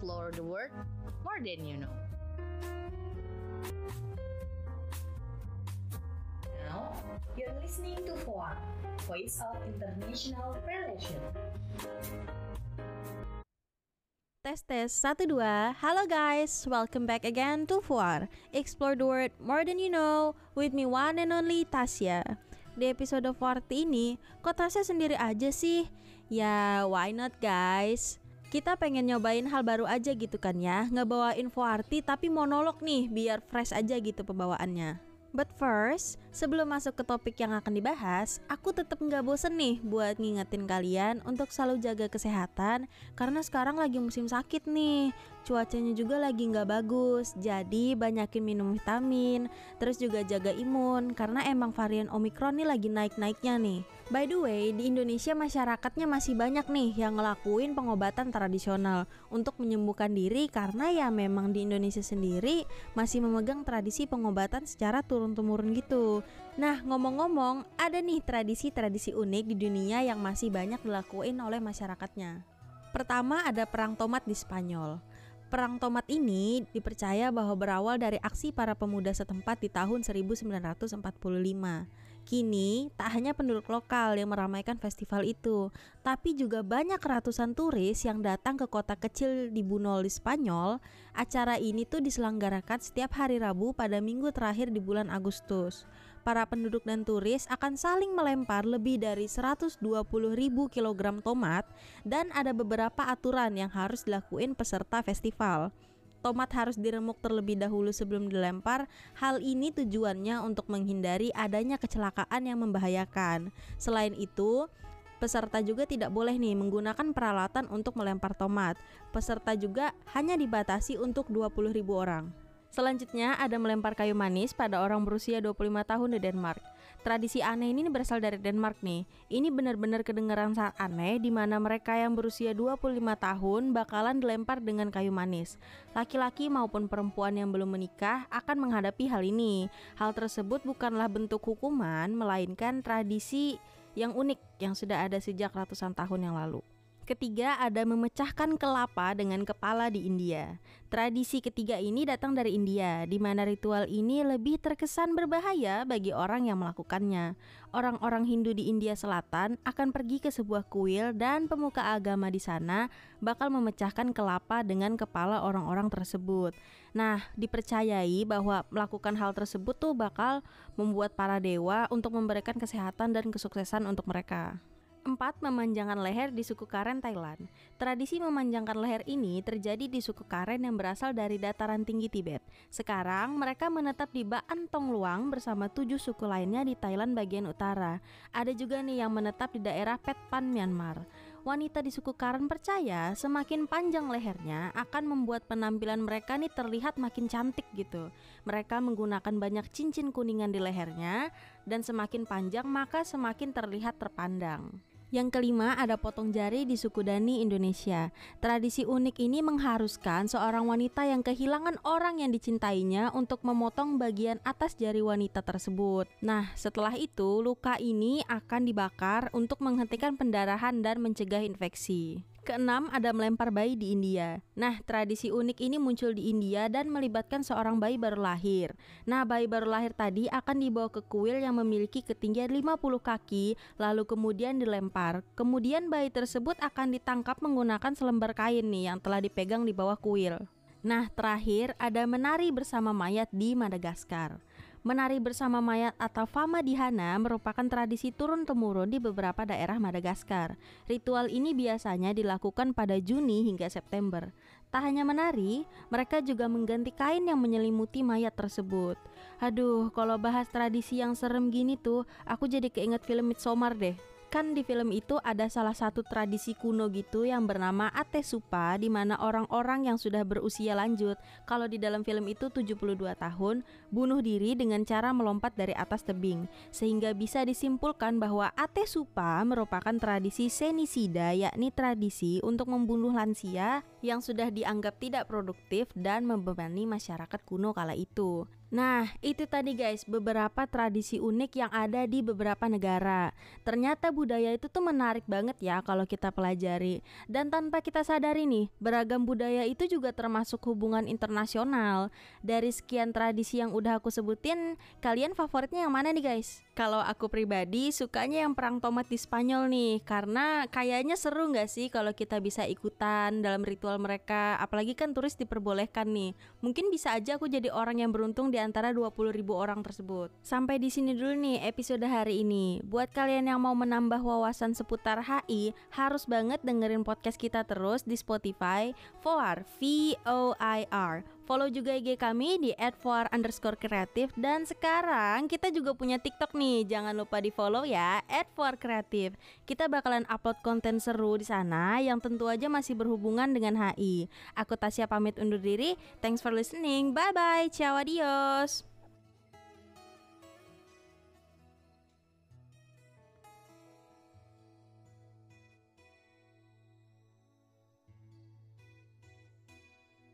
explore the world more than you know. Now, you're listening to FOA, Voice of International Relations. Tes tes 1 2. Halo guys, welcome back again to Fuar. Explore the world more than you know with me one and only Tasya. Di episode 40 ini, kok Tasya sendiri aja sih? Ya, why not guys? Kita pengen nyobain hal baru aja gitu kan ya. Ngebawa info arti tapi monolog nih Biar fresh aja gitu pembawaannya. But first, sebelum masuk ke topik yang akan dibahas, aku tetap nggak bosen nih buat ngingetin kalian untuk selalu jaga kesehatan karena sekarang lagi musim sakit nih. Cuacanya juga lagi nggak bagus, jadi banyakin minum vitamin, terus juga jaga imun karena emang varian Omikron nih lagi naik-naiknya nih. By the way, di Indonesia masyarakatnya masih banyak nih yang ngelakuin pengobatan tradisional untuk menyembuhkan diri karena ya memang di Indonesia sendiri masih memegang tradisi pengobatan secara turun-temurun gitu. Nah, ngomong-ngomong, ada nih tradisi-tradisi unik di dunia yang masih banyak dilakuin oleh masyarakatnya. Pertama ada perang tomat di Spanyol. Perang tomat ini dipercaya bahwa berawal dari aksi para pemuda setempat di tahun 1945. Kini, tak hanya penduduk lokal yang meramaikan festival itu, tapi juga banyak ratusan turis yang datang ke kota kecil di Bunol di Spanyol. Acara ini tuh diselenggarakan setiap hari Rabu pada minggu terakhir di bulan Agustus. Para penduduk dan turis akan saling melempar lebih dari 120 ribu kilogram tomat dan ada beberapa aturan yang harus dilakuin peserta festival. Tomat harus diremuk terlebih dahulu sebelum dilempar. Hal ini tujuannya untuk menghindari adanya kecelakaan yang membahayakan. Selain itu, Peserta juga tidak boleh nih menggunakan peralatan untuk melempar tomat. Peserta juga hanya dibatasi untuk 20.000 orang. Selanjutnya ada melempar kayu manis pada orang berusia 25 tahun di Denmark. Tradisi aneh ini berasal dari Denmark nih. Ini benar-benar kedengaran saat aneh di mana mereka yang berusia 25 tahun bakalan dilempar dengan kayu manis. Laki-laki maupun perempuan yang belum menikah akan menghadapi hal ini. Hal tersebut bukanlah bentuk hukuman melainkan tradisi yang unik yang sudah ada sejak ratusan tahun yang lalu. Ketiga ada memecahkan kelapa dengan kepala di India. Tradisi ketiga ini datang dari India, di mana ritual ini lebih terkesan berbahaya bagi orang yang melakukannya. Orang-orang Hindu di India Selatan akan pergi ke sebuah kuil dan pemuka agama di sana bakal memecahkan kelapa dengan kepala orang-orang tersebut. Nah, dipercayai bahwa melakukan hal tersebut tuh bakal membuat para dewa untuk memberikan kesehatan dan kesuksesan untuk mereka. 4. Memanjangkan leher di suku Karen, Thailand. Tradisi memanjangkan leher ini terjadi di suku Karen yang berasal dari dataran tinggi Tibet. Sekarang mereka menetap di Baan Tong Luang bersama tujuh suku lainnya di Thailand bagian utara. Ada juga nih yang menetap di daerah Petpan, Myanmar. Wanita di suku Karen percaya semakin panjang lehernya akan membuat penampilan mereka nih terlihat makin cantik gitu. Mereka menggunakan banyak cincin kuningan di lehernya dan semakin panjang maka semakin terlihat terpandang. Yang kelima ada potong jari di suku Dani Indonesia. Tradisi unik ini mengharuskan seorang wanita yang kehilangan orang yang dicintainya untuk memotong bagian atas jari wanita tersebut. Nah, setelah itu luka ini akan dibakar untuk menghentikan pendarahan dan mencegah infeksi. Keenam ada melempar bayi di India. Nah, tradisi unik ini muncul di India dan melibatkan seorang bayi baru lahir. Nah, bayi baru lahir tadi akan dibawa ke kuil yang memiliki ketinggian 50 kaki, lalu kemudian dilempar. Kemudian bayi tersebut akan ditangkap menggunakan selembar kain nih yang telah dipegang di bawah kuil. Nah, terakhir ada menari bersama mayat di Madagaskar. Menari bersama mayat atau fama dihana merupakan tradisi turun-temurun di beberapa daerah Madagaskar. Ritual ini biasanya dilakukan pada Juni hingga September. Tak hanya menari, mereka juga mengganti kain yang menyelimuti mayat tersebut. Aduh, kalau bahas tradisi yang serem gini tuh, aku jadi keinget film Midsommar deh kan di film itu ada salah satu tradisi kuno gitu yang bernama Ate Supa di mana orang-orang yang sudah berusia lanjut kalau di dalam film itu 72 tahun bunuh diri dengan cara melompat dari atas tebing sehingga bisa disimpulkan bahwa Ate Supa merupakan tradisi senisida yakni tradisi untuk membunuh lansia yang sudah dianggap tidak produktif dan membebani masyarakat kuno kala itu. Nah, itu tadi guys, beberapa tradisi unik yang ada di beberapa negara. Ternyata budaya itu tuh menarik banget ya kalau kita pelajari. Dan tanpa kita sadari nih, beragam budaya itu juga termasuk hubungan internasional. Dari sekian tradisi yang udah aku sebutin, kalian favoritnya yang mana nih guys? Kalau aku pribadi sukanya yang perang tomat di Spanyol nih, karena kayaknya seru nggak sih kalau kita bisa ikutan dalam ritual mereka. Apalagi kan turis diperbolehkan nih. Mungkin bisa aja aku jadi orang yang beruntung di antara 20 ribu orang tersebut. Sampai di sini dulu nih episode hari ini. Buat kalian yang mau menambah wawasan seputar HI, harus banget dengerin podcast kita terus di Spotify, V-O-I-R. Follow juga IG kami di @for underscore kreatif dan sekarang kita juga punya TikTok nih. Jangan lupa di follow ya @for kreatif. Kita bakalan upload konten seru di sana yang tentu aja masih berhubungan dengan HI. Aku Tasya pamit undur diri. Thanks for listening. Bye bye. Ciao adios.